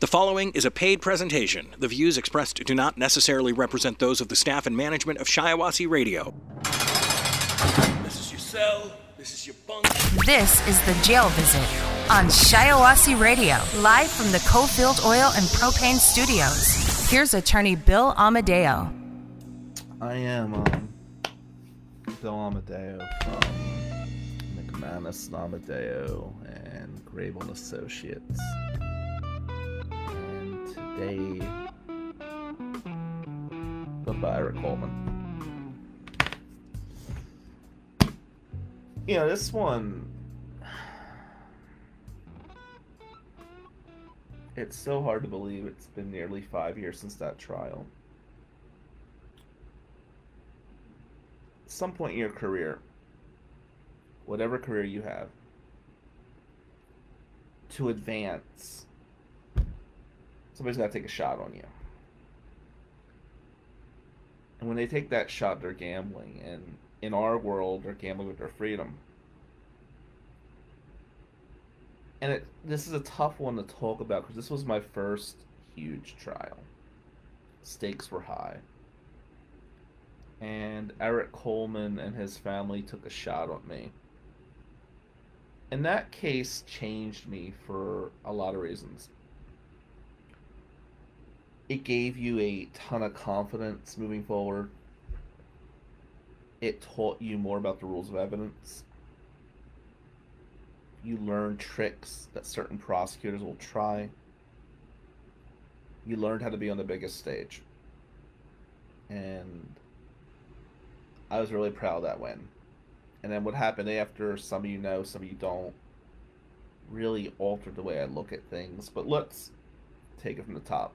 The following is a paid presentation. The views expressed do not necessarily represent those of the staff and management of Shiawassee Radio. This is your cell. This is your bunk. This is the jail visit on Shiawassee Radio, live from the Cofield Oil and Propane Studios. Here's attorney Bill Amadeo. I am um, Bill Amadeo from McManus and Amadeo and Grable Associates. Today, goodbye, Eric Coleman. You know, this one. It's so hard to believe it's been nearly five years since that trial. some point in your career, whatever career you have, to advance, somebody's to take a shot on you. And when they take that shot, they're gambling. And in our world, they're gambling with their freedom. And it, this is a tough one to talk about because this was my first huge trial. Stakes were high and Eric Coleman and his family took a shot on me. And that case changed me for a lot of reasons. It gave you a ton of confidence moving forward. It taught you more about the rules of evidence. You learned tricks that certain prosecutors will try. You learned how to be on the biggest stage. And I was really proud of that win. And then what happened after, some of you know, some of you don't, really altered the way I look at things. But let's take it from the top.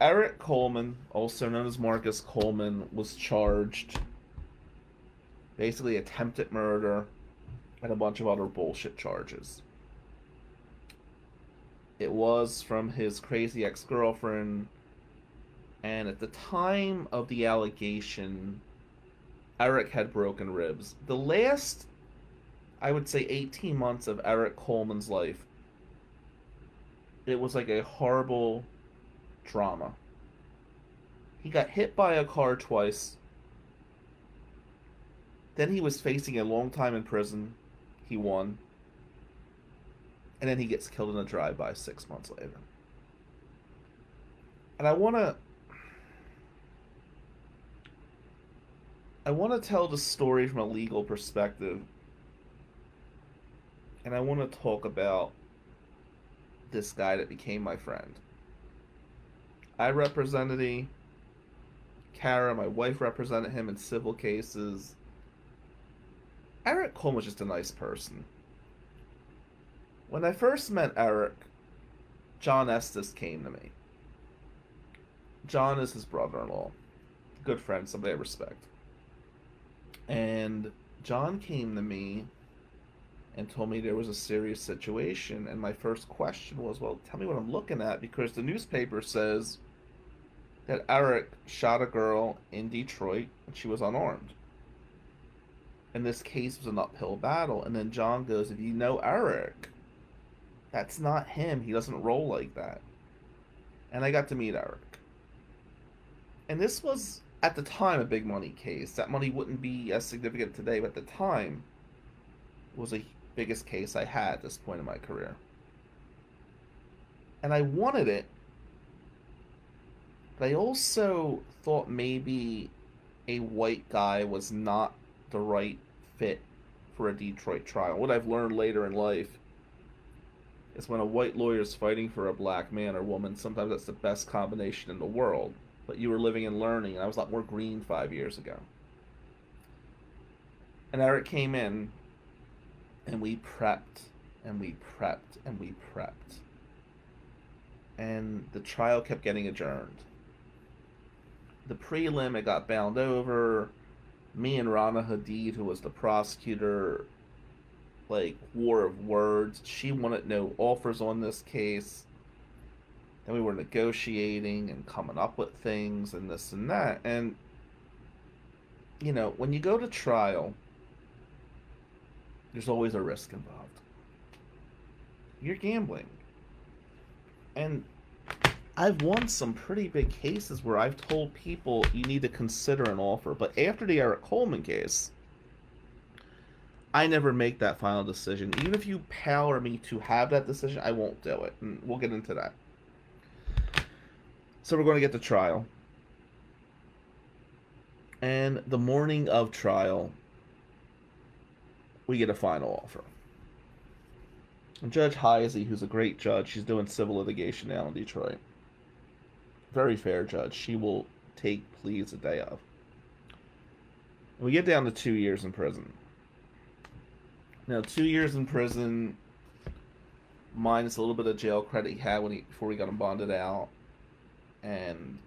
Eric Coleman, also known as Marcus Coleman, was charged basically attempted murder and a bunch of other bullshit charges. It was from his crazy ex girlfriend and at the time of the allegation, Eric had broken ribs. The last, I would say, 18 months of Eric Coleman's life, it was like a horrible drama. He got hit by a car twice. Then he was facing a long time in prison. He won. And then he gets killed in a drive by six months later. And I want to I want to tell the story from a legal perspective. And I want to talk about this guy that became my friend. I represented him. Kara, my wife, represented him in civil cases. Eric Coleman was just a nice person. When I first met Eric, John Estes came to me. John is his brother in law. Good friend, somebody I respect. And John came to me and told me there was a serious situation. And my first question was, well, tell me what I'm looking at because the newspaper says that Eric shot a girl in Detroit and she was unarmed. And this case was an uphill battle. And then John goes, if you know Eric, that's not him. He doesn't roll like that. And I got to meet Eric. And this was at the time a big money case. That money wouldn't be as significant today, but at the time it was the biggest case I had at this point in my career. And I wanted it, but I also thought maybe a white guy was not the right fit for a Detroit trial. What I've learned later in life is when a white lawyer is fighting for a black man or woman, sometimes that's the best combination in the world but you were living and learning, and I was a lot more green five years ago. And Eric came in, and we prepped, and we prepped, and we prepped. And the trial kept getting adjourned. The prelim, it got bound over. Me and Rana Hadid, who was the prosecutor, like, war of words. She wanted no offers on this case then we were negotiating and coming up with things and this and that. And, you know, when you go to trial, there's always a risk involved. You're gambling. And I've won some pretty big cases where I've told people you need to consider an offer. But after the Eric Coleman case, I never make that final decision. Even if you power me to have that decision, I won't do it. And we'll get into that. So we're going to get to trial. And the morning of trial, we get a final offer. And Judge Heisey, who's a great judge, she's doing civil litigation now in Detroit. Very fair judge. She will take pleas a day of. We get down to two years in prison. Now, two years in prison, minus a little bit of jail credit he had when he before he got him bonded out, and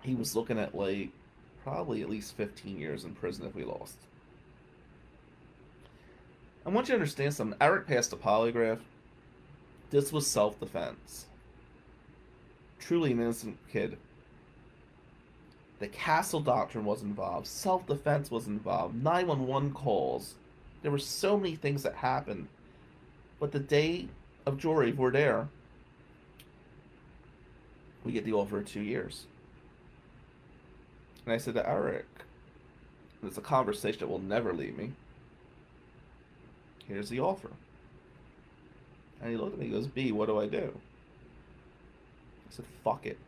he was looking at like probably at least 15 years in prison if we lost. I want you to understand something. Eric passed a polygraph. This was self defense. Truly an innocent kid. The castle doctrine was involved. Self defense was involved. 911 calls. There were so many things that happened. But the day of jury, we're there. We get the offer of two years. And I said to Eric, it's a conversation that will never leave me. Here's the offer. And he looked at me, he goes, B, what do I do? I said, fuck it.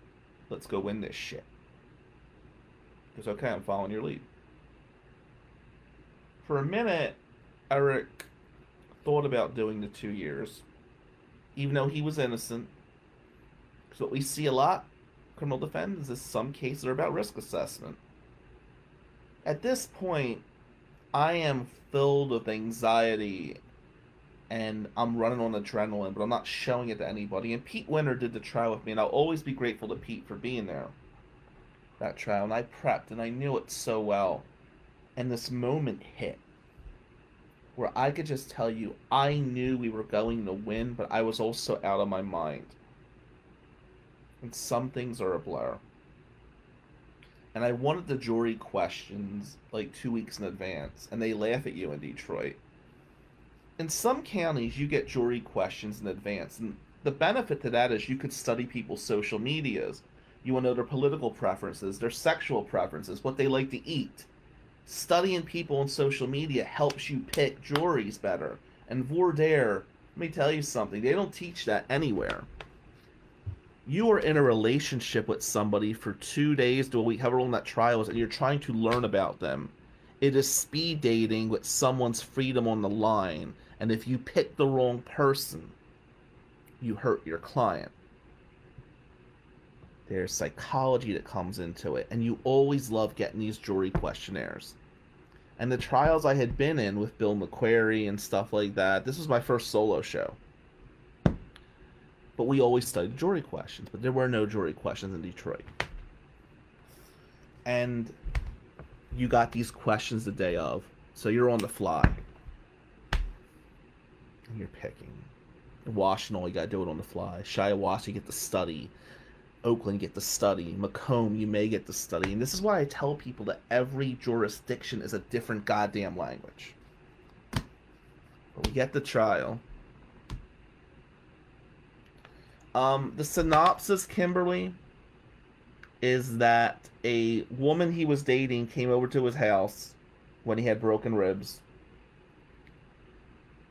Let's go win this shit. He goes, okay, I'm following your lead. For a minute, Eric thought about doing the two years, even though he was innocent. Because what we see a lot criminal defendants is some cases are about risk assessment. At this point, I am filled with anxiety and I'm running on adrenaline, but I'm not showing it to anybody. And Pete Winter did the trial with me, and I'll always be grateful to Pete for being there. That trial, and I prepped, and I knew it so well. And this moment hit where I could just tell you I knew we were going to win, but I was also out of my mind and some things are a blur. And I wanted the jury questions like two weeks in advance, and they laugh at you in Detroit. In some counties, you get jury questions in advance, and the benefit to that is you could study people's social medias. You will know their political preferences, their sexual preferences, what they like to eat. Studying people on social media helps you pick juries better. And voir dire, let me tell you something, they don't teach that anywhere you are in a relationship with somebody for two days to a week, however long that trial is, and you're trying to learn about them. It is speed dating with someone's freedom on the line. And if you pick the wrong person, you hurt your client. There's psychology that comes into it. And you always love getting these jury questionnaires. And the trials I had been in with Bill McQuarrie and stuff like that, this was my first solo show. But we always studied jury questions, but there were no jury questions in Detroit. And you got these questions the day of, so you're on the fly. You're picking. In Washtenaw, you got to do it on the fly. Shiawassee, get to study. Oakland, get to study. Macomb, you may get to study. And this is why I tell people that every jurisdiction is a different goddamn language. But we get the trial um, the synopsis, Kimberly, is that a woman he was dating came over to his house when he had broken ribs.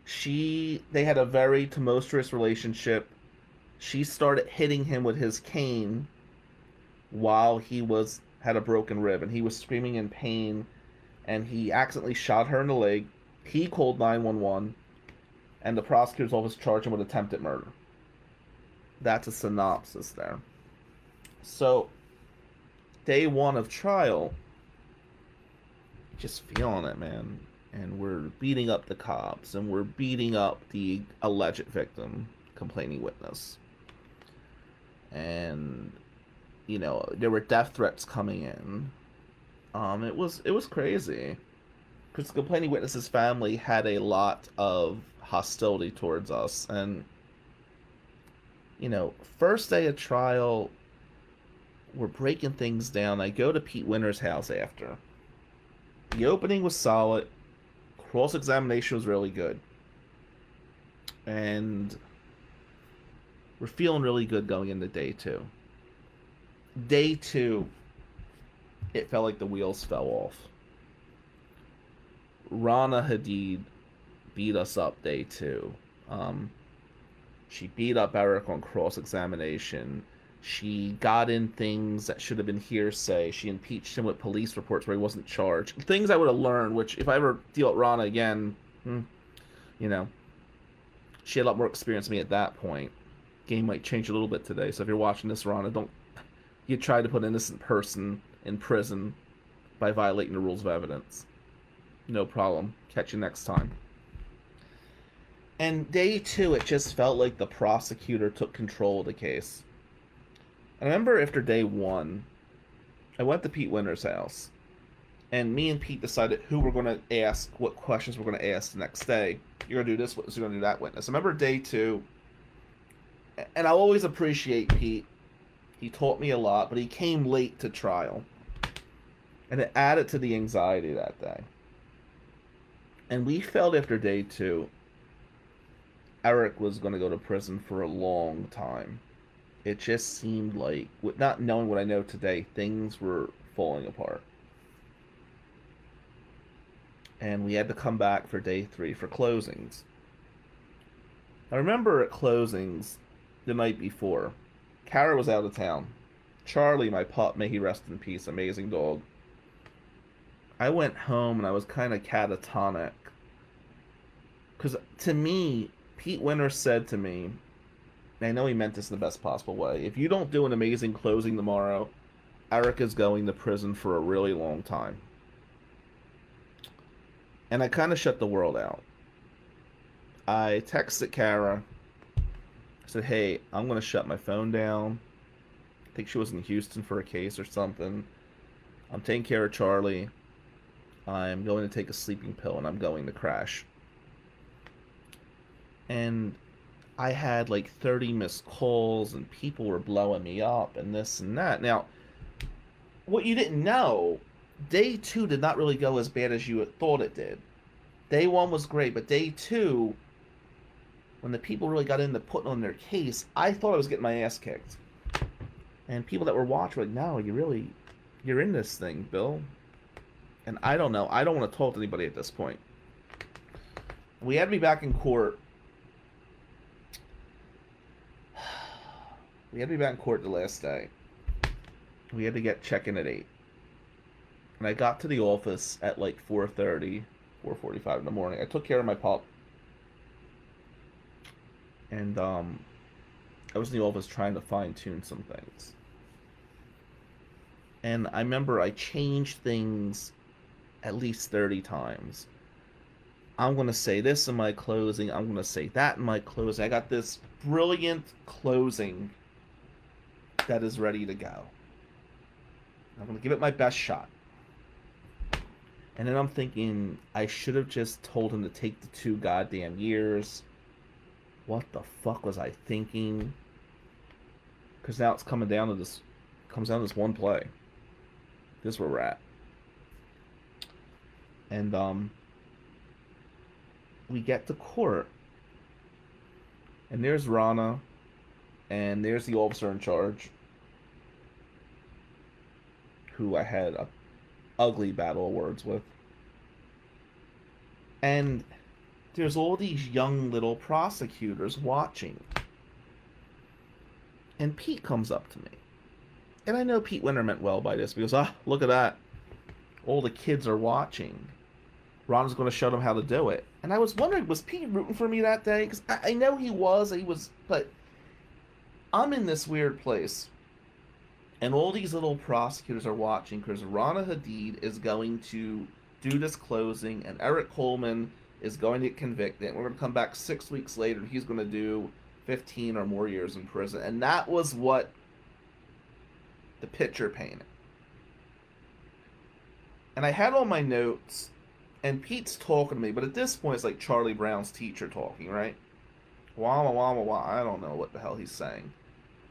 She, they had a very tumultuous relationship. She started hitting him with his cane while he was had a broken rib, and he was screaming in pain. And he accidentally shot her in the leg. He called nine one one, and the prosecutor's office charged him with attempted murder that's a synopsis there. So, day one of trial, just feeling it, man. And we're beating up the cops and we're beating up the alleged victim, complaining witness. And, you know, there were death threats coming in. Um, it was it was crazy because the complaining witness's family had a lot of hostility towards us and you know, first day of trial, we're breaking things down. I go to Pete Winter's house after. The opening was solid. Cross examination was really good. And we're feeling really good going into day two. Day two, it felt like the wheels fell off. Rana Hadid beat us up day two. Um, she beat up Eric on cross examination. She got in things that should have been hearsay. She impeached him with police reports where he wasn't charged. Things I would have learned, which if I ever deal with Rana again, hmm, you know, she had a lot more experience than me at that point. Game might change a little bit today, so if you're watching this, Rana, don't you try to put an innocent person in prison by violating the rules of evidence. No problem. Catch you next time. And day two, it just felt like the prosecutor took control of the case. I remember after day one, I went to Pete Winter's house, and me and Pete decided who we're going to ask, what questions we're going to ask the next day. You're going to do this witness, you're going to do that witness. I remember day two, and I always appreciate Pete. He taught me a lot, but he came late to trial, and it added to the anxiety that day. And we felt after day two, Eric was going to go to prison for a long time it just seemed like, with not knowing what I know today, things were falling apart. And we had to come back for day three for closings. I remember at closings the night before, Kara was out of town. Charlie, my pup, may he rest in peace, amazing dog. I went home and I was kind of catatonic. Because to me, Pete Winter said to me, I know he meant this in the best possible way. If you don't do an amazing closing tomorrow, Eric is going to prison for a really long time. And I kind of shut the world out. I texted Kara. I said, hey, I'm going to shut my phone down. I think she was in Houston for a case or something. I'm taking care of Charlie. I'm going to take a sleeping pill and I'm going to crash. And I had like 30 missed calls and people were blowing me up and this and that. Now, what you didn't know, day two did not really go as bad as you thought it did. Day one was great, but day two, when the people really got into putting on their case, I thought I was getting my ass kicked. And people that were watching were like, no, you really, you're in this thing, Bill. And I don't know. I don't want to talk to anybody at this point. We had me back in court We had to be back in court the last day. We had to get check-in at 8. And I got to the office at like 4.30, 4.45 in the morning. I took care of my pup. And um, I was in the office trying to fine-tune some things. And I remember I changed things at least 30 times. I'm going to say this in my closing. I'm going to say that in my closing. I got this brilliant closing that is ready to go. I'm going to give it my best shot. And then I'm thinking, I should have just told him to take the two goddamn years. What the fuck was I thinking? Because now it's coming down to this, comes down to this one play. This is where we're at. And, um, we get to court. And there's Rana. And there's the officer in charge who I had a ugly battle of words with. And there's all these young little prosecutors watching. And Pete comes up to me. And I know Pete Winter meant well by this because, ah, look at that. All the kids are watching. Rana's going to show them how to do it. And I was wondering, was Pete rooting for me that day? Because I, I know he was. He was, but I'm in this weird place and all these little prosecutors are watching because Rana Hadid is going to do this closing, and Eric Coleman is going to get convicted. We're going to come back six weeks later. He's going to do 15 or more years in prison. And that was what the picture painted. And I had all my notes, and Pete's talking to me, but at this point, it's like Charlie Brown's teacher talking, right? Wah, wah, wah, wah, wah. I don't know what the hell he's saying.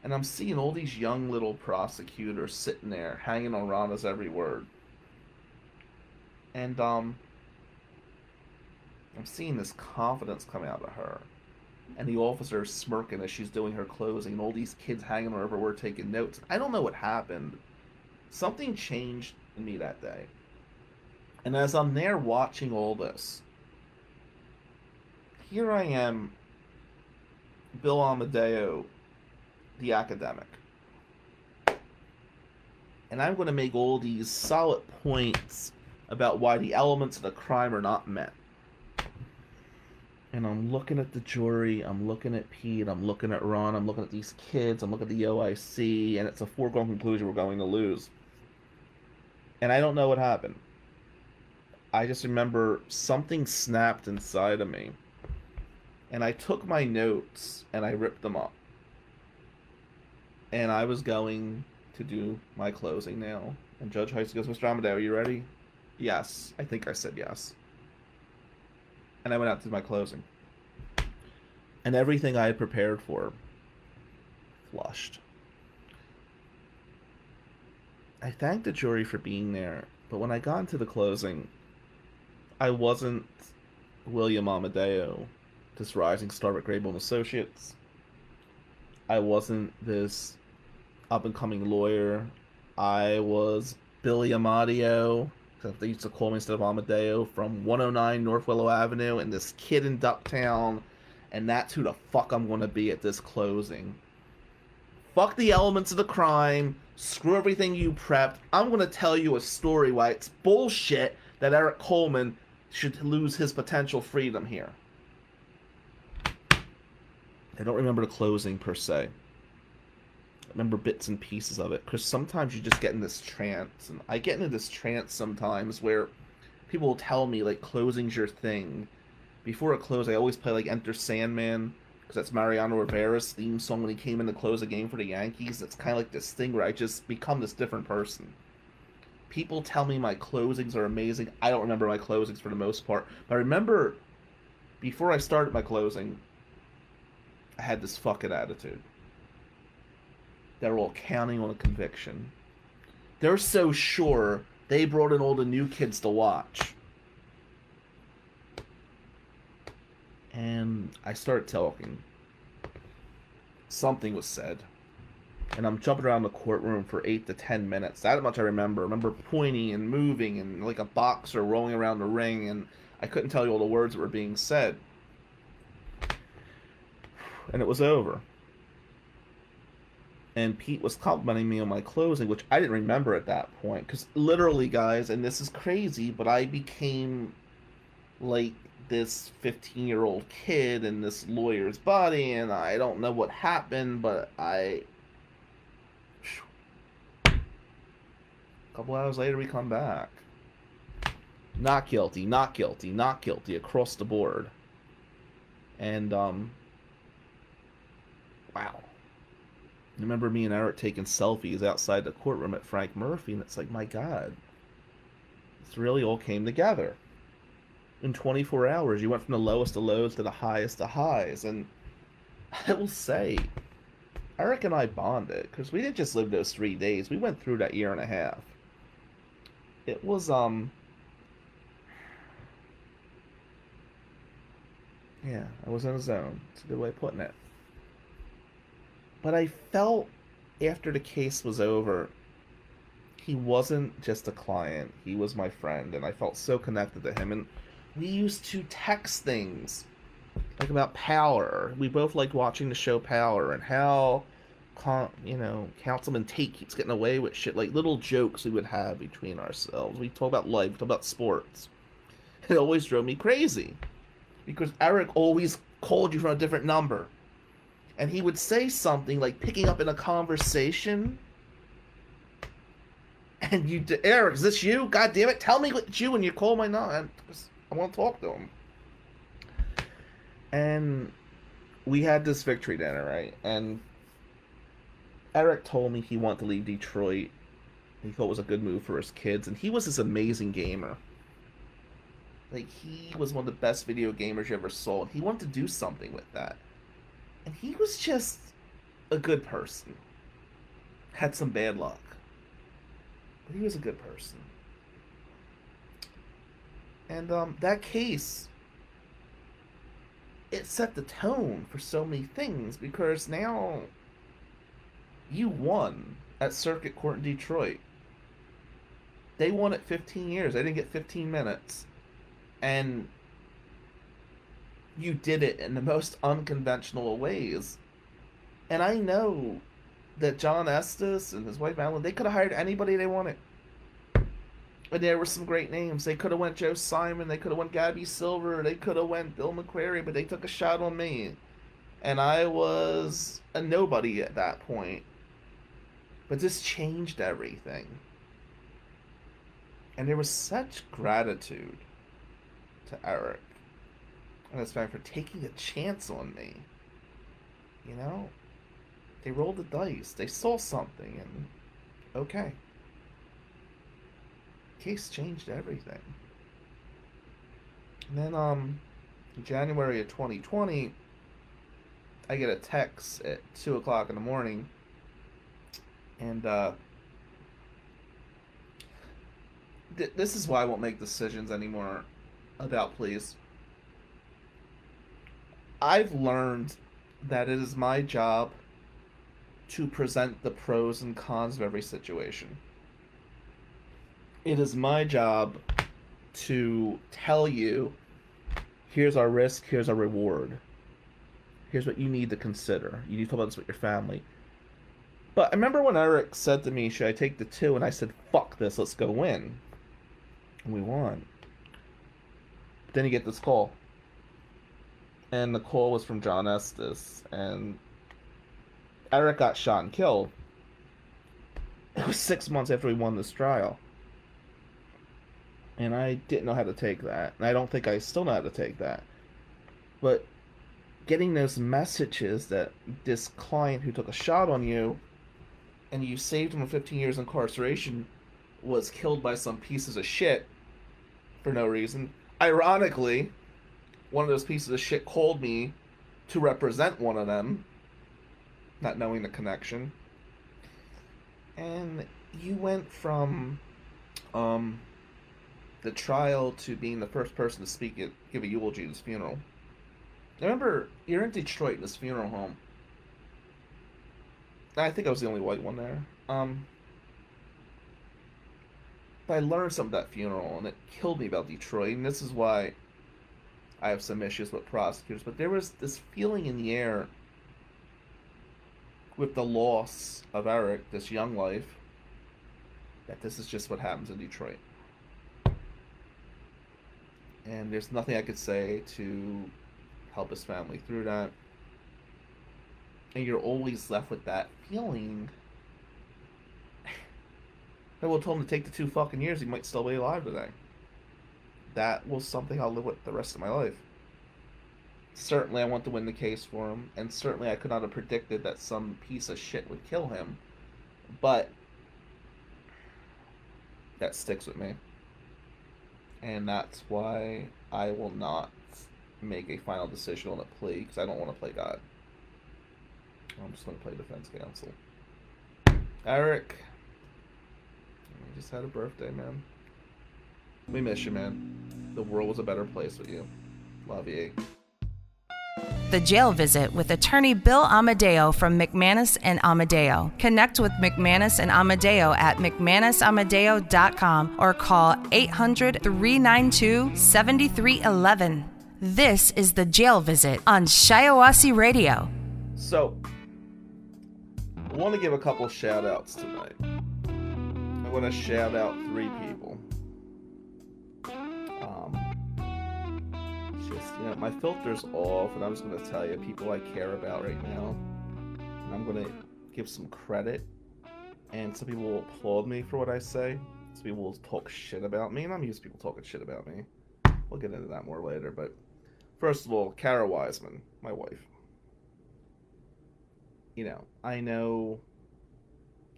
And I'm seeing all these young little prosecutors sitting there, hanging on Rana's every word. And um I'm seeing this confidence come out of her. and the officer smirking as she's doing her closing, and all these kids hanging over her taking notes. I don't know what happened. Something changed in me that day. And as I'm there watching all this, here I am, Bill Amadeo, the academic. And I'm going to make all these solid points about why the elements of the crime are not met. And I'm looking at the jury, I'm looking at Pete, I'm looking at Rana, I'm looking at these kids, I'm looking at the OIC, and it's a foregone conclusion we're going to lose. And I don't know what happened. I just remember something snapped inside of me. And I took my notes and I ripped them up. And I was going to do my closing now. And Judge Heist goes, Mr. Amadeo, are you ready? Yes. I think I said yes. And I went out to my closing. And everything I had prepared for flushed. I thanked the jury for being there, but when I got into the closing, I wasn't William Amadeo, this rising star at Grable and Associates. I wasn't this up and coming lawyer. I was Billy Amadeo, they used to call me instead of Amadeo, from 109 North Willow Avenue, and this kid in Ducktown, and that's who the fuck I'm gonna be at this closing. Fuck the elements of the crime. Screw everything you prepped. I'm gonna tell you a story why it's bullshit that Eric Coleman should lose his potential freedom here. I don't remember the closing per se. Remember bits and pieces of it because sometimes you just get in this trance, and I get into this trance sometimes where people will tell me like closing's your thing. Before a close, I always play like Enter Sandman because that's Mariano Rivera's theme song when he came in to close a game for the Yankees. It's kind of like this thing where I just become this different person people tell me my closings are amazing. I don't remember my closings for the most part, but I remember before I started my closing, I had this fucking attitude. They're all counting on a conviction. They're so sure they brought in all the new kids to watch. And I started talking. Something was said and I'm jumping around the courtroom for eight to ten minutes. That much I remember. I remember pointing and moving and like a boxer rolling around the ring, and I couldn't tell you all the words that were being said. And it was over. And Pete was complimenting me on my closing, which I didn't remember at that point. Because literally, guys, and this is crazy, but I became like this 15 year old kid in this lawyer's body, and I don't know what happened, but I couple hours later, we come back. Not guilty, not guilty, not guilty across the board. And, um, wow. Remember me and Eric taking selfies outside the courtroom at Frank Murphy, and it's like, my God, this really all came together. In 24 hours, you went from the lowest of lows to the highest of highs. And I will say, Eric and I bonded because we didn't just live those three days. We went through that year and a half it was um yeah i was in a zone it's a good way of putting it but i felt after the case was over he wasn't just a client he was my friend and i felt so connected to him and we used to text things like about power we both liked watching the show power and how you know, Councilman Tate keeps getting away with shit. Like little jokes we would have between ourselves. We talk about life, we talk about sports. It always drove me crazy because Eric always called you from a different number, and he would say something like picking up in a conversation. And you, Eric, is this you? God damn it! Tell me it's you when you call my number. I want to talk to him. And we had this victory dinner, right? And Eric told me he wanted to leave Detroit. He thought it was a good move for his kids, and he was this amazing gamer. Like he was one of the best video gamers you ever saw, he wanted to do something with that. And he was just a good person. Had some bad luck. But he was a good person. And um, that case it set the tone for so many things because now you won at Circuit Court in Detroit. They won it 15 years. They didn't get 15 minutes. And you did it in the most unconventional ways. And I know that John Estes and his wife Madeline, they could have hired anybody they wanted. And there were some great names. They could have went Joe Simon. They could have went Gabby Silver. They could have went Bill McQuarrie, but they took a shot on me, and I was a nobody at that point. But this changed everything, and there was such gratitude to Eric and his family for taking a chance on me. You know, they rolled the dice. They saw something, and okay case changed everything. And then, um, January of 2020, I get a text at 2 o'clock in the morning, and, uh, th- this is why I won't make decisions anymore about police. I've learned that it is my job to present the pros and cons of every situation it is my job to tell you here's our risk, here's our reward. Here's what you need to consider. You need to talk about this with your family. But I remember when Eric said to me, Should I take the two? And I said, Fuck this, let's go win. And we won. But then you get this call. And the call was from John Estes. And Eric got shot and killed. It was six months after we won this trial and I didn't know how to take that. And I don't think I still know how to take that. But getting those messages that this client who took a shot on you and you saved him from 15 years incarceration was killed by some pieces of shit for no reason. Ironically, one of those pieces of shit called me to represent one of them, not knowing the connection. And you went from um the trial to being the first person to speak at give a eulogy at his funeral. I remember you're in Detroit in this funeral home. I think I was the only white one there. Um, but I learned something at that funeral, and it killed me about Detroit. And this is why I have some issues with prosecutors. But there was this feeling in the air with the loss of Eric, this young life, that this is just what happens in Detroit and there's nothing I could say to help his family through that. And you're always left with that feeling. I will told him to take the two fucking years, he might still be alive today. That was something I'll live with the rest of my life. Certainly, I want to win the case for him, and certainly, I could not have predicted that some piece of shit would kill him. But that sticks with me and that's why I will not make a final decision on a plea because I don't want to play God. I'm just going to play defense counsel. Eric, you just had a birthday, man. We miss you, man. The world was a better place with you. Love you. The Jail Visit with attorney Bill Amadeo from McManus and Amadeo. Connect with McManus and Amadeo at McManusAmadeo.com or call 800 392 7311. This is The Jail Visit on Shiawassee Radio. So, I want to give a couple shout outs tonight. I want to shout out three people. You know, my filter's off, and I'm just to tell you people I care about right now. And I'm to give some credit, and some people will applaud me for what I say. Some people will talk shit about me, and I'm used to people talking shit about me. We'll get into that more later, but first of all, Kara Wiseman, my wife. You know, I know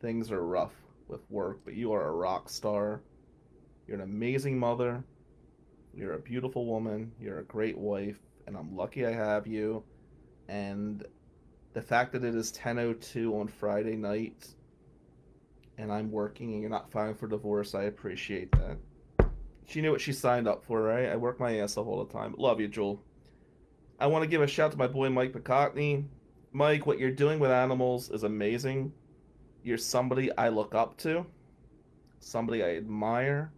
things are rough with work, but you are a rock star. You're an amazing mother. You're a beautiful woman. You're a great wife, and I'm lucky I have you. And the fact that it is 10:02 on Friday night, and I'm working, and you're not filing for divorce, I appreciate that. She knew what she signed up for, right? I work my ass off all the time. Love you, Jewel. I want to give a shout to my boy Mike Picotney. Mike, what you're doing with animals is amazing. You're somebody I look up to, somebody I admire.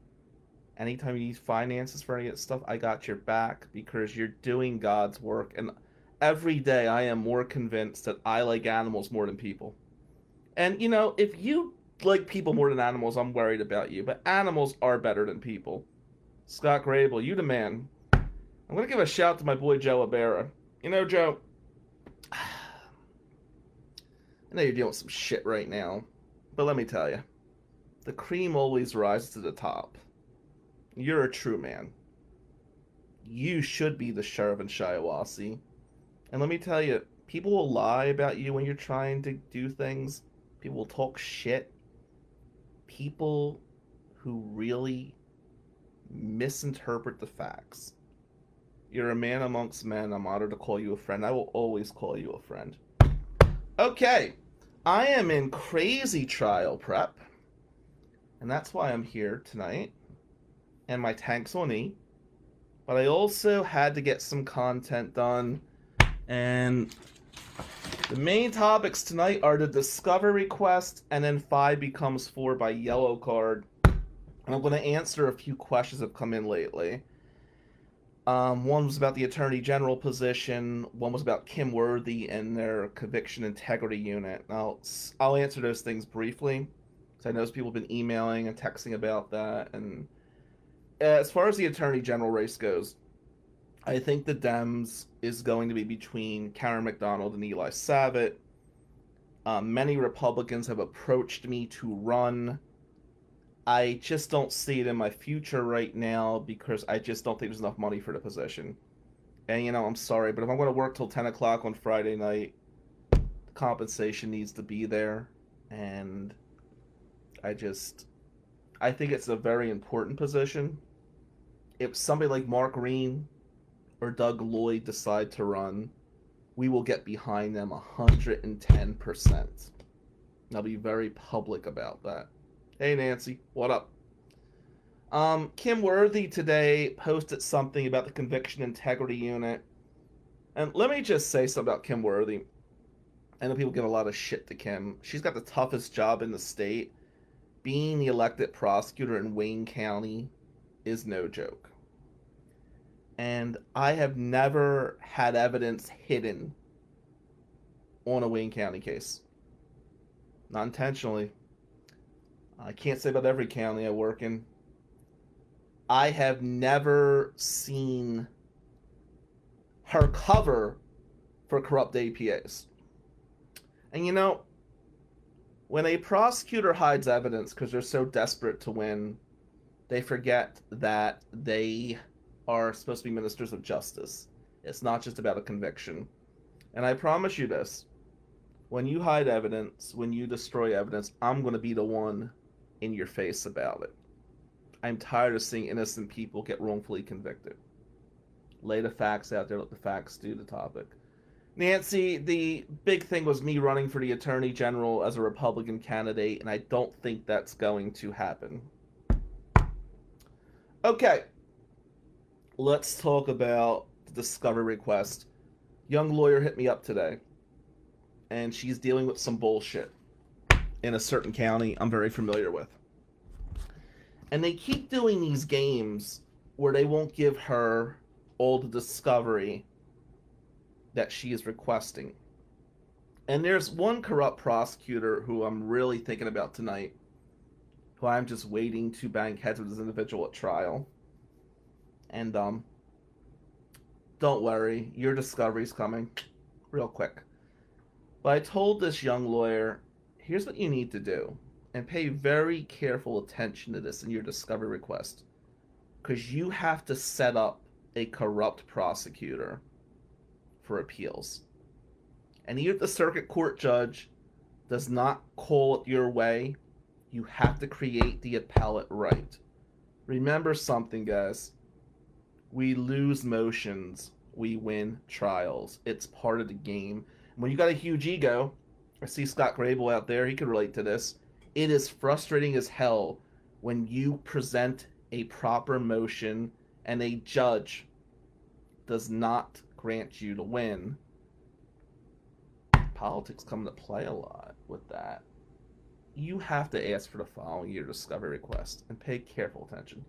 Anytime you need finances for any of that stuff, I got your back because you're doing God's work. And every day I am more convinced that I like animals more than people. And, you know, if you like people more than animals, I'm worried about you. But animals are better than people. Scott Grable, you the man. I'm to give a shout to my boy Joe Abera. You know, Joe, I know you're dealing with some shit right now, but let me tell you, the cream always rises to the top. You're a true man. You should be the sheriff Shiawassee. And let me tell you, people will lie about you when you're trying to do things. People will talk shit. People who really misinterpret the facts. You're a man amongst men. I'm honored to call you a friend. I will always call you a friend. Okay, I am in crazy trial prep, and that's why I'm here tonight. And my tank's on E. But I also had to get some content done, and the main topics tonight are the discovery quest, and then five becomes four by yellow card. And I'm going to answer a few questions that have come in lately. Um, one was about the Attorney General position. One was about Kim Worthy and their conviction integrity unit. I'll I'll answer those things briefly, because I know people have been emailing and texting about that. And as far as the Attorney General race goes, I think the Dems is going to be between Karen McDonald and Eli Savit. Um, many Republicans have approached me to run. I just don't see it in my future right now because I just don't think there's enough money for the position. And you know, I'm sorry, but if I'm going to work till 10 o'clock on Friday night, compensation needs to be there. And I just, I think it's a very important position. If somebody like Mark Green or Doug Lloyd decide to run, we will get behind them 110%. I'll be very public about that. Hey Nancy, what up? Um, Kim Worthy today posted something about the conviction integrity unit. And let me just say something about Kim Worthy. I know people give a lot of shit to Kim. She's got the toughest job in the state. Being the elected prosecutor in Wayne County is no joke. And I have never had evidence hidden on a Wayne County case. Not intentionally. I can't say about every county I work in. I have never seen her cover for corrupt APAs. And you know, when a prosecutor hides evidence because they're so desperate to win, they forget that they are supposed to be ministers of justice. It's not just about a conviction. And I promise you this when you hide evidence, when you destroy evidence, I'm going to be the one in your face about it. I'm tired of seeing innocent people get wrongfully convicted. Lay the facts out there, let the facts do the topic. Nancy, the big thing was me running for the Attorney General as a Republican candidate, and I don't think that's going to happen. Okay, let's talk about the discovery request. Young lawyer hit me up today, and she's dealing with some bullshit in a certain county I'm very familiar with. And they keep doing these games where they won't give her all the discovery that she is requesting. And there's one corrupt prosecutor who I'm really thinking about tonight, who I'm just waiting to bang heads with this individual at trial. And um don't worry, your discovery's coming real quick. But I told this young lawyer here's what you need to do and pay very careful attention to this in your discovery request because you have to set up a corrupt prosecutor for appeals. And even if the circuit court judge does not call it your way you have to create the appellate right. Remember something guys we lose motions we win trials it's part of the game when you got a huge ego I see Scott Grable out there. He could relate to this. It is frustrating as hell when you present a proper motion and a judge does not grant you to win. Politics come into play a lot with that. You have to ask for the following your discovery request and pay careful attention.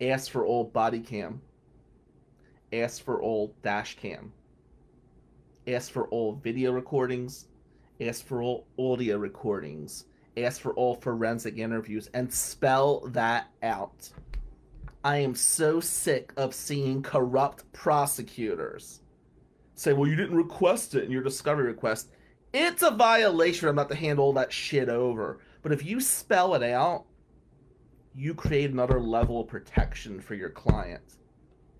Ask for old body cam. Ask for old dash cam. Ask for all video recordings. Ask for all audio recordings. Ask for all forensic interviews and spell that out. I am so sick of seeing corrupt prosecutors say, well, you didn't request it in your discovery request. It's a violation. I'm not to hand all that shit over. But if you spell it out, you create another level of protection for your client.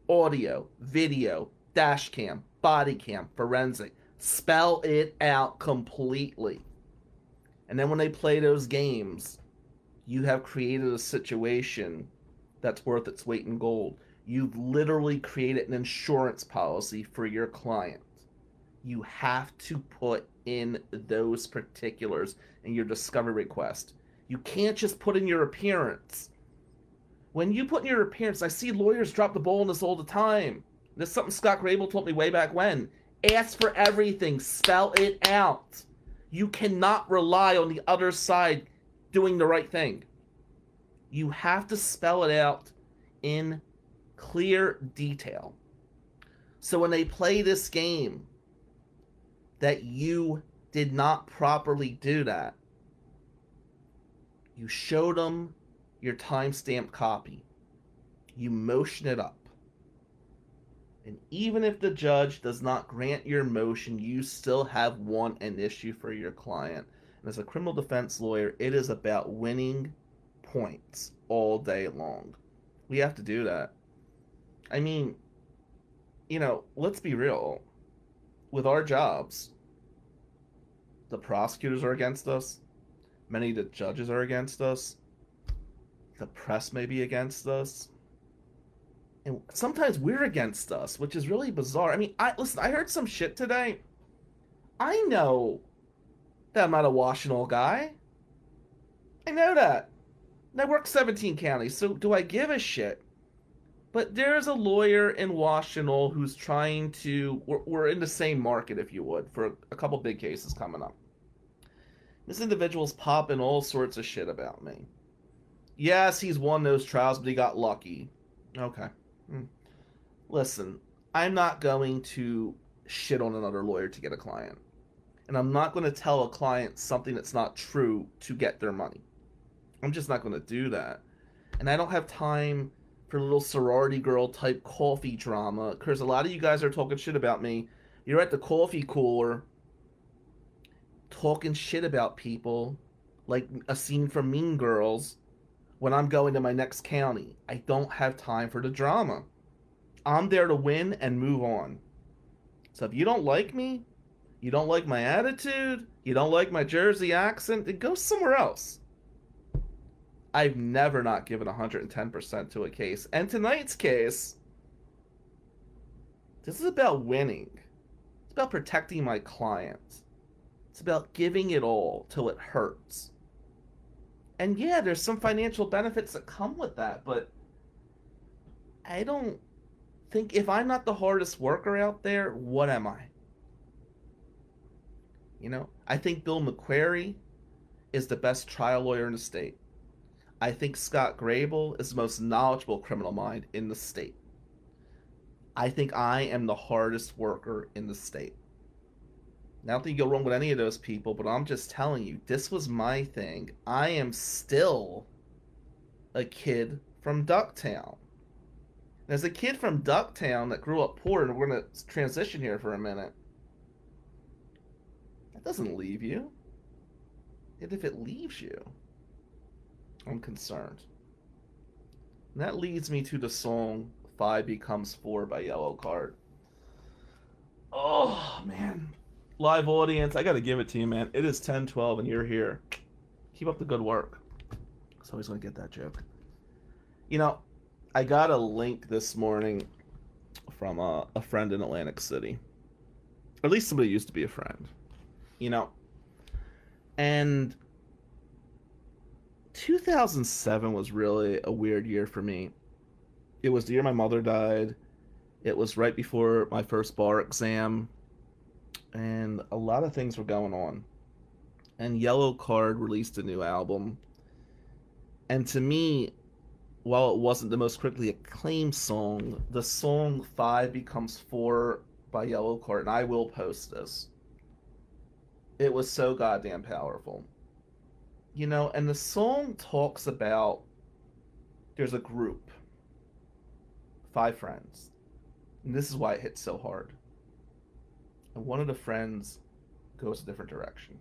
Audio, video, dash cam, body cam, forensic. Spell it out completely. And then when they play those games, you have created a situation that's worth its weight in gold. You've literally created an insurance policy for your client. You have to put in those particulars in your discovery request. You can't just put in your appearance. When you put in your appearance, I see lawyers drop the ball on this all the time. This is something Scott Grabel told me way back when. Ask for everything, spell it out. You cannot rely on the other side doing the right thing. You have to spell it out in clear detail. So when they play this game, that you did not properly do that, you showed them your timestamp copy, you motion it up. And even if the judge does not grant your motion, you still have won an issue for your client. And as a criminal defense lawyer, it is about winning points all day long. We have to do that. I mean, you know, let's be real. With our jobs, the prosecutors are against us, many of the judges are against us, the press may be against us. And sometimes we're against us, which is really bizarre. I mean, I listen, I heard some shit today. I know that I'm not a Washtenaw guy. I know that. And I work 17 counties, so do I give a shit? But there's a lawyer in Washtenaw who's trying to. We're, we're in the same market, if you would, for a couple big cases coming up. This individual's popping all sorts of shit about me. Yes, he's won those trials, but he got lucky. Okay. Hmm. Listen, I'm not going to shit on another lawyer to get a client. And I'm not going to tell a client something that's not true to get their money. I'm just not going to do that. And I don't have time for little sorority girl type coffee drama because a lot of you guys are talking shit about me. You're at the coffee cooler talking shit about people like a scene from Mean Girls when I'm going to my next county. I don't have time for the drama. I'm there to win and move on. So if you don't like me, you don't like my attitude, you don't like my Jersey accent, then go somewhere else. I've never not given 110% to a case. And tonight's case, this is about winning. It's about protecting my client. It's about giving it all till it hurts. And yeah, there's some financial benefits that come with that, but I don't think if I'm not the hardest worker out there, what am I? You know, I think Bill McQuarrie is the best trial lawyer in the state. I think Scott Grabel is the most knowledgeable criminal mind in the state. I think I am the hardest worker in the state. I don't think you go wrong with any of those people, but I'm just telling you, this was my thing. I am still a kid from Ducktown. As a kid from Ducktown that grew up poor, and we're going to transition here for a minute, that doesn't leave you. And if it leaves you, I'm concerned. And that leads me to the song Five Becomes Four by Yellowcard. Oh, man. Live audience, I gotta give it to you, man. It is 10 12 and you're here. Keep up the good work. So always gonna get that joke. You know, I got a link this morning from a, a friend in Atlantic City. Or at least somebody used to be a friend. You know, and 2007 was really a weird year for me. It was the year my mother died. It was right before my first bar exam, and a lot of things were going on. And Yellowcard released a new album. And to me, while it wasn't the most critically acclaimed song, the song Five Becomes Four by Yellowcard, and I will post this. It was so goddamn powerful. You know, and the song talks about there's a group, five friends. And this is why it hits so hard. And one of the friends goes a different direction.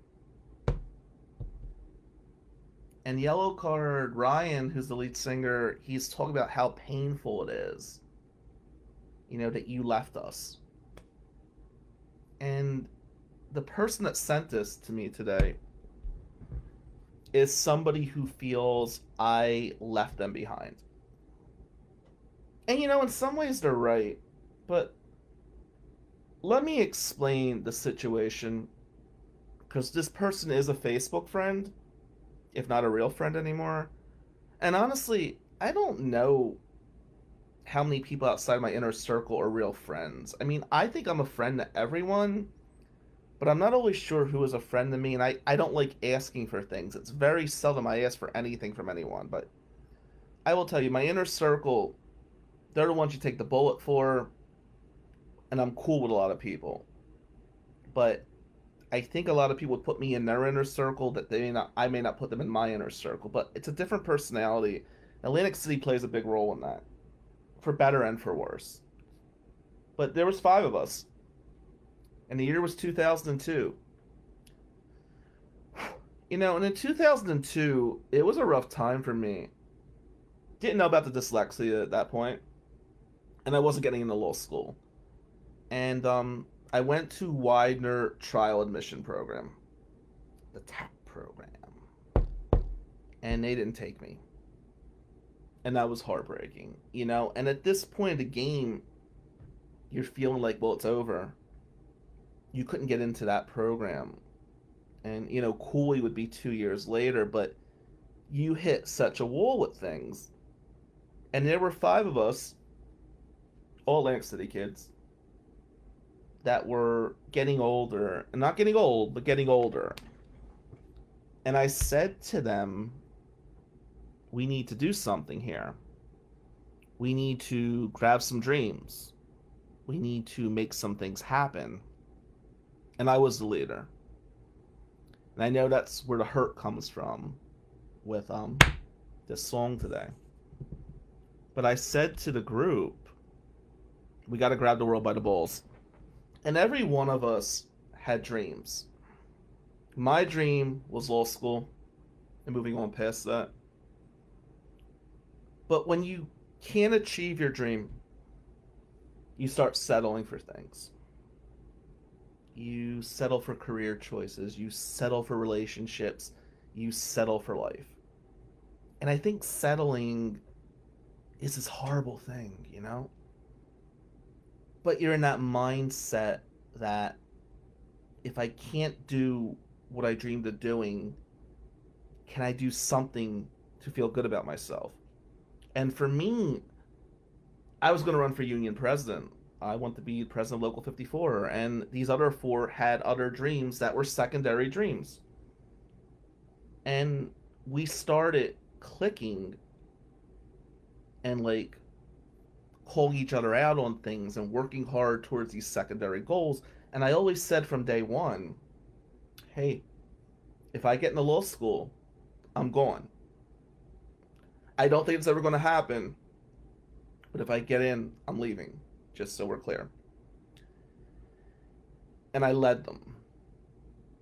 And Yellowcard Ryan, who's the lead singer, he's talking about how painful it is, you know, that you left us. And the person that sent this to me today is somebody who feels I left them behind. And you know, in some ways they're right, but let me explain the situation because this person is a Facebook friend, if not a real friend anymore. And honestly, I don't know how many people outside my inner circle are real friends. I mean, I think I'm a friend to everyone, but I'm not always sure who is a friend to me, and I, I don't like asking for things. It's very seldom I ask for anything from anyone, but I will tell you, my inner circle, they're the ones you take the bullet for, and I'm cool with a lot of people. But I think a lot of people would put me in their inner circle that they may not I may not put them in my inner circle, but it's a different personality. Atlantic City plays a big role in that. For better and for worse. But there was five of us and the year was 2002. You know, and in 2002, it was a rough time for me. Didn't know about the dyslexia at that point, and I wasn't getting into law school. And um, I went to Widener Trial Admission Program, the TAP program, and they didn't take me. And that was heartbreaking, you know. And at this point of the game, you're feeling like, well, it's over you couldn't get into that program. And, you know, Cooley would be two years later, but you hit such a wall with things. And there were five of us, all Atlantic City kids, that were getting older. Not getting old, but getting older. And I said to them, we need to do something here. We need to grab some dreams. We need to make some things happen and I was the leader. And I know that's where the hurt comes from with um this song today. But I said to the group, we got to grab the world by the balls. And every one of us had dreams. My dream was law school and moving on past that. But when you can't achieve your dream, you start settling for things you settle for career choices, you settle for relationships, you settle for life. And I think settling is this horrible thing, you know? But you're in that mindset that if I can't do what I dreamed of doing, can I do something to feel good about myself? And for me, I was going to run for union president I want to be president of Local 54. And these other four had other dreams that were secondary dreams. And we started clicking and like calling each other out on things and working hard towards these secondary goals. And I always said from day one, hey, if I get into law school, I'm gone. I don't think it's ever going to happen, but if I get in, I'm leaving just so we're clear. And I led them.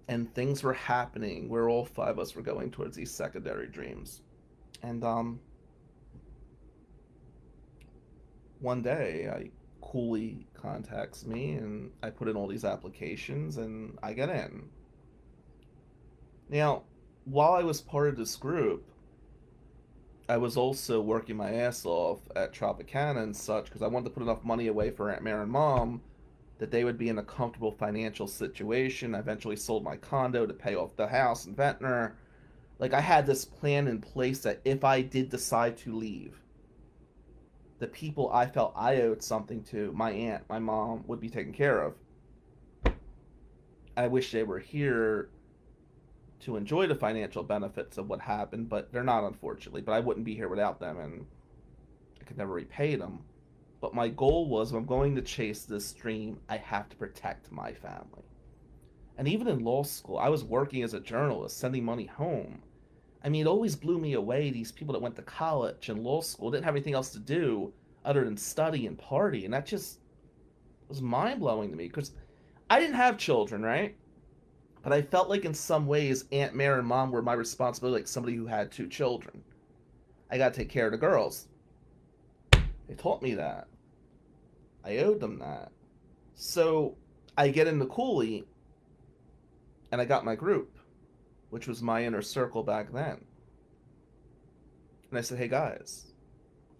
And things were happening where all five of us were going towards these secondary dreams. And um one day I Cooley contacts me and I put in all these applications and I get in. Now, while I was part of this group, I was also working my ass off at Tropicana and such because I wanted to put enough money away for Aunt Mary and Mom that they would be in a comfortable financial situation. I eventually sold my condo to pay off the house in Ventnor. Like I had this plan in place that if I did decide to leave, the people I felt I owed something to, my aunt, my mom, would be taken care of. I wish they were here to enjoy the financial benefits of what happened, but they're not, unfortunately. But I wouldn't be here without them, and I could never repay them. But my goal was if I'm going to chase this dream, I have to protect my family. And even in law school, I was working as a journalist, sending money home. I mean, it always blew me away these people that went to college and law school didn't have anything else to do other than study and party. And that just was mind blowing to me because I didn't have children, right? But I felt like in some ways, Aunt Mary and Mom were my responsibility, like somebody who had two children. I got to take care of the girls. They taught me that. I owed them that. So I get into Cooley and I got my group, which was my inner circle back then. And I said, hey guys,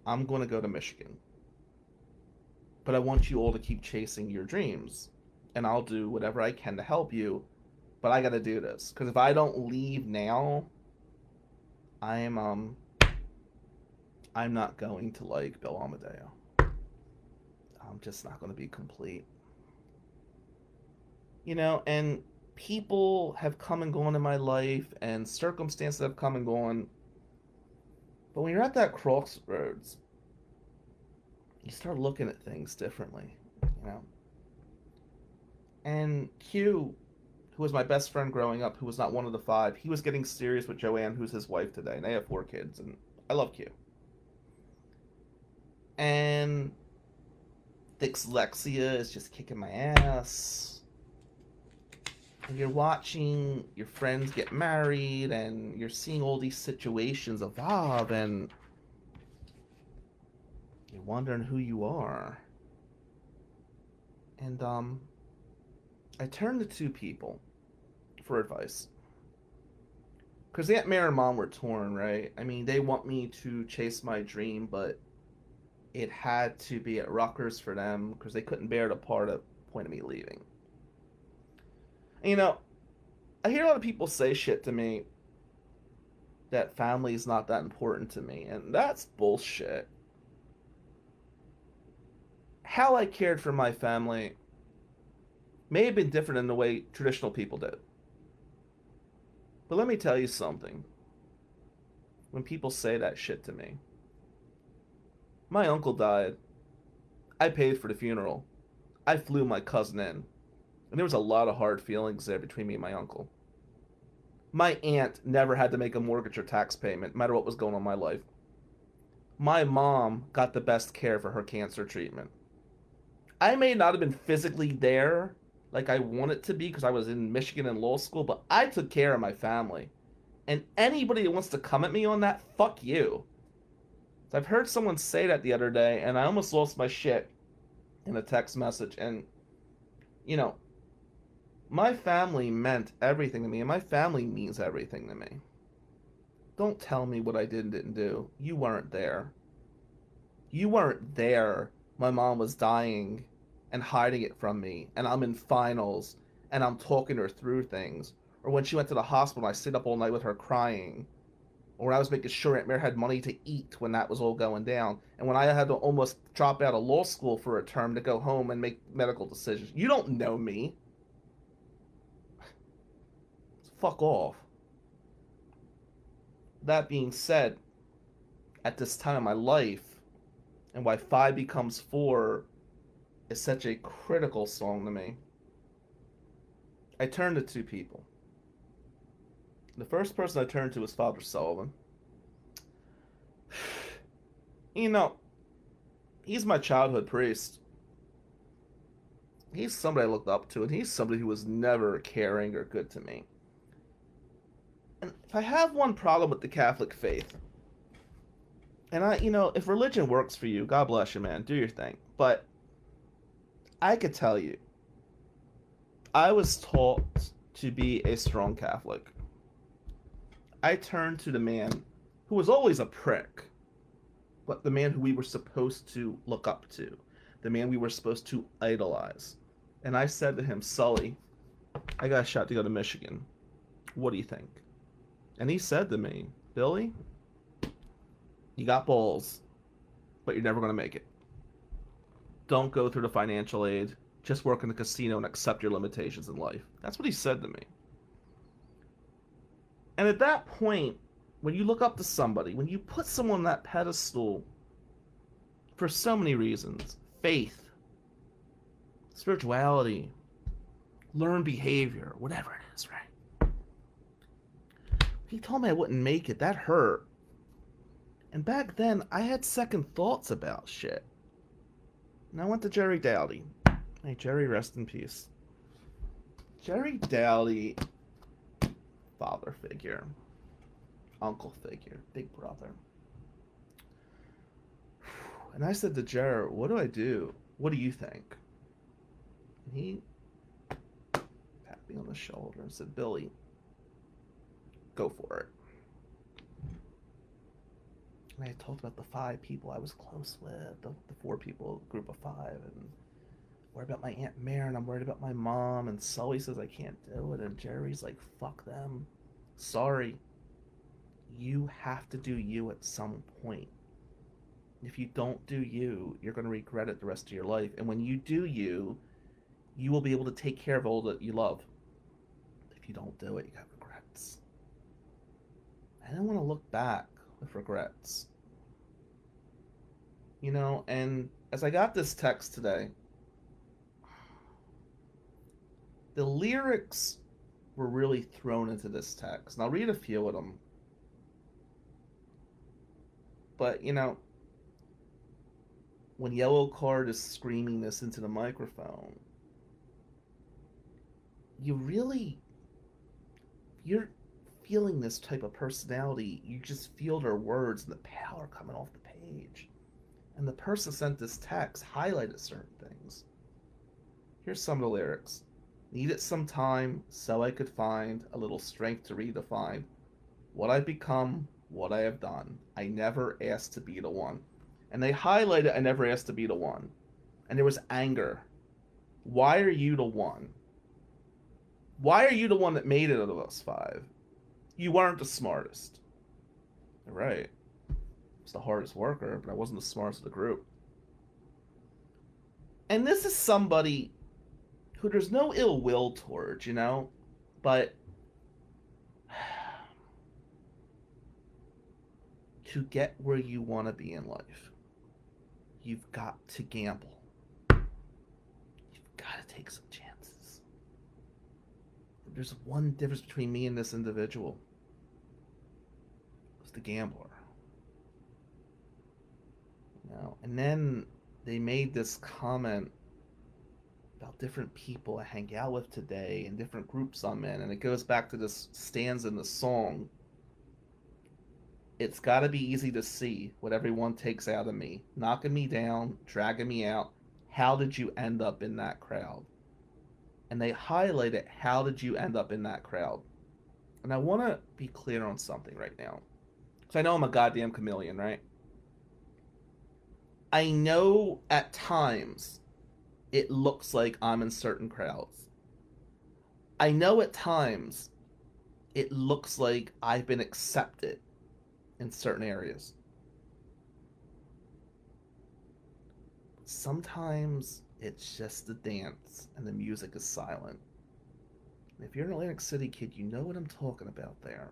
I'm going to go to Michigan. But I want you all to keep chasing your dreams. And I'll do whatever I can to help you. But I got to do this. Because if I don't leave now, I'm, um, I'm not going to like Bill Amadeo. I'm just not going to be complete. You know, and people have come and gone in my life, and circumstances have come and gone. But when you're at that crossroads, you start looking at things differently, you know. And Q, who was my best friend growing up, who was not one of the five, he was getting serious with Joanne, who's his wife today, and they have four kids, and I love Q. And dyslexia is just kicking my ass. You're watching your friends get married and you're seeing all these situations evolve and you're wondering who you are. And um I turned to two people for advice. Because Aunt Mary and Mom were torn, right? I mean, they want me to chase my dream, but it had to be at Rutgers for them because they couldn't bear the part of point of me leaving. You know, I hear a lot of people say shit to me that family is not that important to me, and that's bullshit. How I cared for my family may have been different in the way traditional people did. But let me tell you something. When people say that shit to me, my uncle died. I paid for the funeral. I flew my cousin in. And there was a lot of hard feelings there between me and my uncle. My aunt never had to make a mortgage or tax payment, no matter what was going on in my life. My mom got the best care for her cancer treatment. I may not have been physically there like I wanted to be because I was in Michigan in law school, but I took care of my family. And anybody that wants to come at me on that, fuck you. I've heard someone say that the other day, and I almost lost my shit in a text message. And, you know, my family meant everything to me, and my family means everything to me. Don't tell me what I did and didn't do. You weren't there. You weren't there. My mom was dying and hiding it from me, and I'm in finals, and I'm talking her through things. Or when she went to the hospital, I stayed up all night with her crying or when I was making sure Aunt Mary had money to eat when that was all going down, and when I had to almost drop out of law school for a term to go home and make medical decisions. You don't know me. Fuck off. That being said, at this time in my life, and why five becomes four is such a critical song to me, I turned to two people. The first person I turned to was Father Sullivan. You know, he's my childhood priest. He's somebody I looked up to, and he's somebody who was never caring or good to me. And if I have one problem with the Catholic faith, and I, you know, if religion works for you, God bless you, man, do your thing. But I could tell you, I was taught to be a strong Catholic. I turned to the man who was always a prick, but the man who we were supposed to look up to, the man we were supposed to idolize. And I said to him, Sully, I got a shot to go to Michigan. What do you think? And he said to me, Billy, you got balls. but you're never going to make it. Don't go through the financial aid. Just work in the casino and accept your limitations in life. That's what he said to me. And at that point, when you look up to somebody, when you put someone on that pedestal for so many reasons faith, spirituality, learn behavior, whatever it is, right? He told me I wouldn't make it. That hurt. And back then, I had second thoughts about shit. And I went to Jerry Dowdy. Hey, Jerry, rest in peace. Jerry Dowdy, father figure, uncle figure, big brother. And I said to Jerry, what do I do? What do you think? And he tapped me on the shoulder and said, Billy, go for it. And I talked about the five people I was close with, the, the four people, group of five, and worried about my Aunt Mary, and I'm worried about my mom, and Sully says I can't do it, and Jerry's like, fuck them. Sorry. You have to do you at some point. If you don't do you, you're going to regret it the rest of your life. And when you do you, you will be able to take care of all that you love. If you don't do it, you got regrets. I don't want to look back with regrets. You know, and as I got this text today, the lyrics were really thrown into this text. And I'll read a few of them. But, you know, when Yellowcard is screaming this into the microphone, you really you're feeling this type of personality. You just feel their words and the power coming off the page. And the person sent this text highlighted certain things. Here's some of the lyrics. Needed some time so I could find a little strength to redefine what I've become, what I have done. I never asked to be the one. And they highlighted I never asked to be the one. And there was anger. Why are you the one? Why are you the one that made it out of us five? You weren't the smartest. Right. I was the hardest worker, but I wasn't the smartest of the group. And this is somebody who there's no ill will towards, you know? But to get where you want to be in life, you've got to gamble. You've got to take some chances. There's one difference between me and this individual. It's the gambler. You know, and then they made this comment about different people I hang out with today and different groups I'm in, and it goes back to this stanza in the song. It's got to be easy to see what everyone takes out of me, knocking me down, dragging me out. How did you end up in that crowd? And they highlight it. How did you end up in that crowd? And I want to be clear on something right now. Because I know I'm a goddamn chameleon, right? I know at times it looks like I'm in certain crowds. I know at times it looks like I've been accepted in certain areas. Sometimes it's just a dance and the music is silent. If you're an Atlantic City kid, you know what I'm talking about there.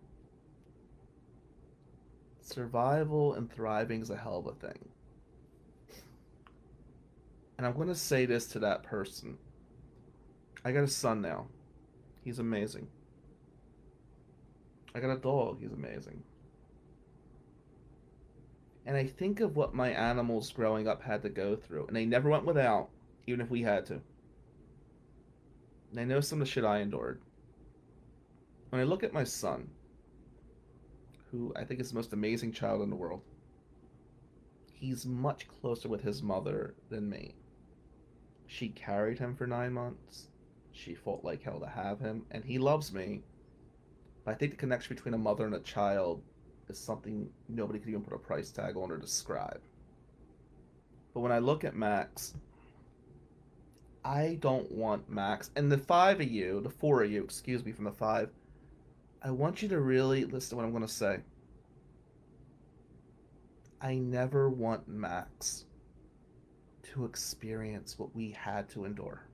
Survival and thriving is a hell of a thing. And I'm going to say this to that person. I got a son now. He's amazing. I got a dog. He's amazing. And I think of what my animals growing up had to go through. And they never went without, even if we had to. And I know some of the shit I endured. When I look at my son, who I think is the most amazing child in the world, he's much closer with his mother than me. She carried him for nine months. She fought like hell to have him, and he loves me. But I think the connection between a mother and a child is something nobody could even put a price tag on or describe. But when I look at Max, I don't want Max, and the five of you, the four of you, excuse me, from the five, I want you to really listen to what I'm going to say. I never want Max to experience what we had to endure.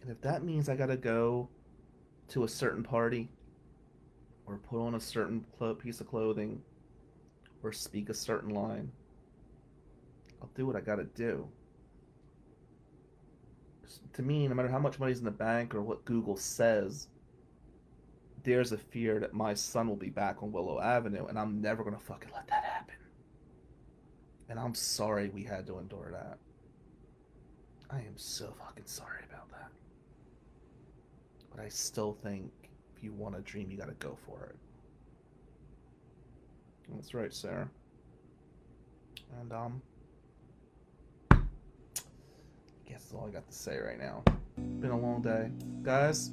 And if that means I gotta go to a certain party, or put on a certain piece of clothing, or speak a certain line, I'll do what I gotta do. To me, no matter how much money's in the bank or what Google says, there's a fear that my son will be back on Willow Avenue, and I'm never gonna fucking let that happen. And I'm sorry we had to endure that. I am so fucking sorry about that. But I still think if you want a dream, you gotta go for it. That's right, Sarah. And, um, I guess that's all I got to say right now. Been a long day. Guys,